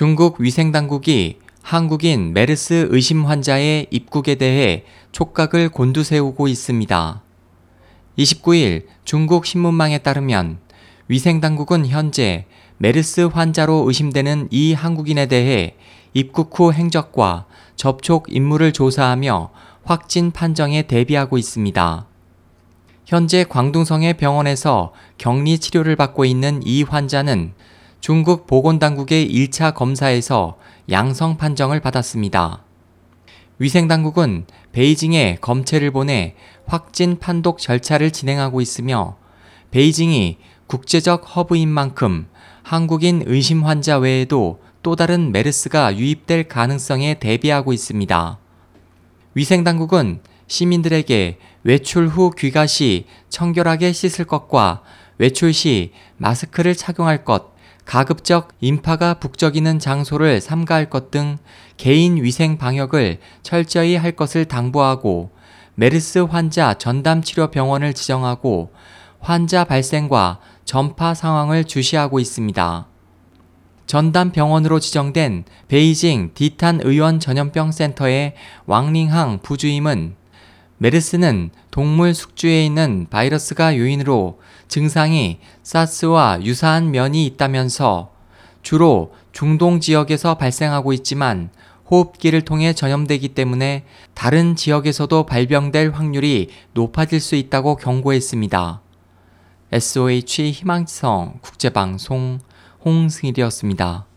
중국 위생당국이 한국인 메르스 의심 환자의 입국에 대해 촉각을 곤두세우고 있습니다. 29일 중국 신문망에 따르면 위생당국은 현재 메르스 환자로 의심되는 이 한국인에 대해 입국 후 행적과 접촉 인물을 조사하며 확진 판정에 대비하고 있습니다. 현재 광둥성의 병원에서 격리 치료를 받고 있는 이 환자는 중국 보건당국의 1차 검사에서 양성 판정을 받았습니다. 위생당국은 베이징에 검체를 보내 확진 판독 절차를 진행하고 있으며 베이징이 국제적 허브인 만큼 한국인 의심 환자 외에도 또 다른 메르스가 유입될 가능성에 대비하고 있습니다. 위생당국은 시민들에게 외출 후 귀가 시 청결하게 씻을 것과 외출 시 마스크를 착용할 것, 가급적 인파가 북적이는 장소를 삼가할 것 등 개인 위생 방역을 철저히 할 것을 당부하고 메르스 환자 전담 치료 병원을 지정하고 환자 발생과 전파 상황을 주시하고 있습니다. 전담 병원으로 지정된 베이징 디탄 의원 전염병 센터의 왕링항 부주임은 메르스는 동물 숙주에 있는 바이러스가 요인으로 증상이 사스와 유사한 면이 있다면서 주로 중동 지역에서 발생하고 있지만 호흡기를 통해 전염되기 때문에 다른 지역에서도 발병될 확률이 높아질 수 있다고 경고했습니다. SOH 희망지성 국제방송 홍승일이었습니다.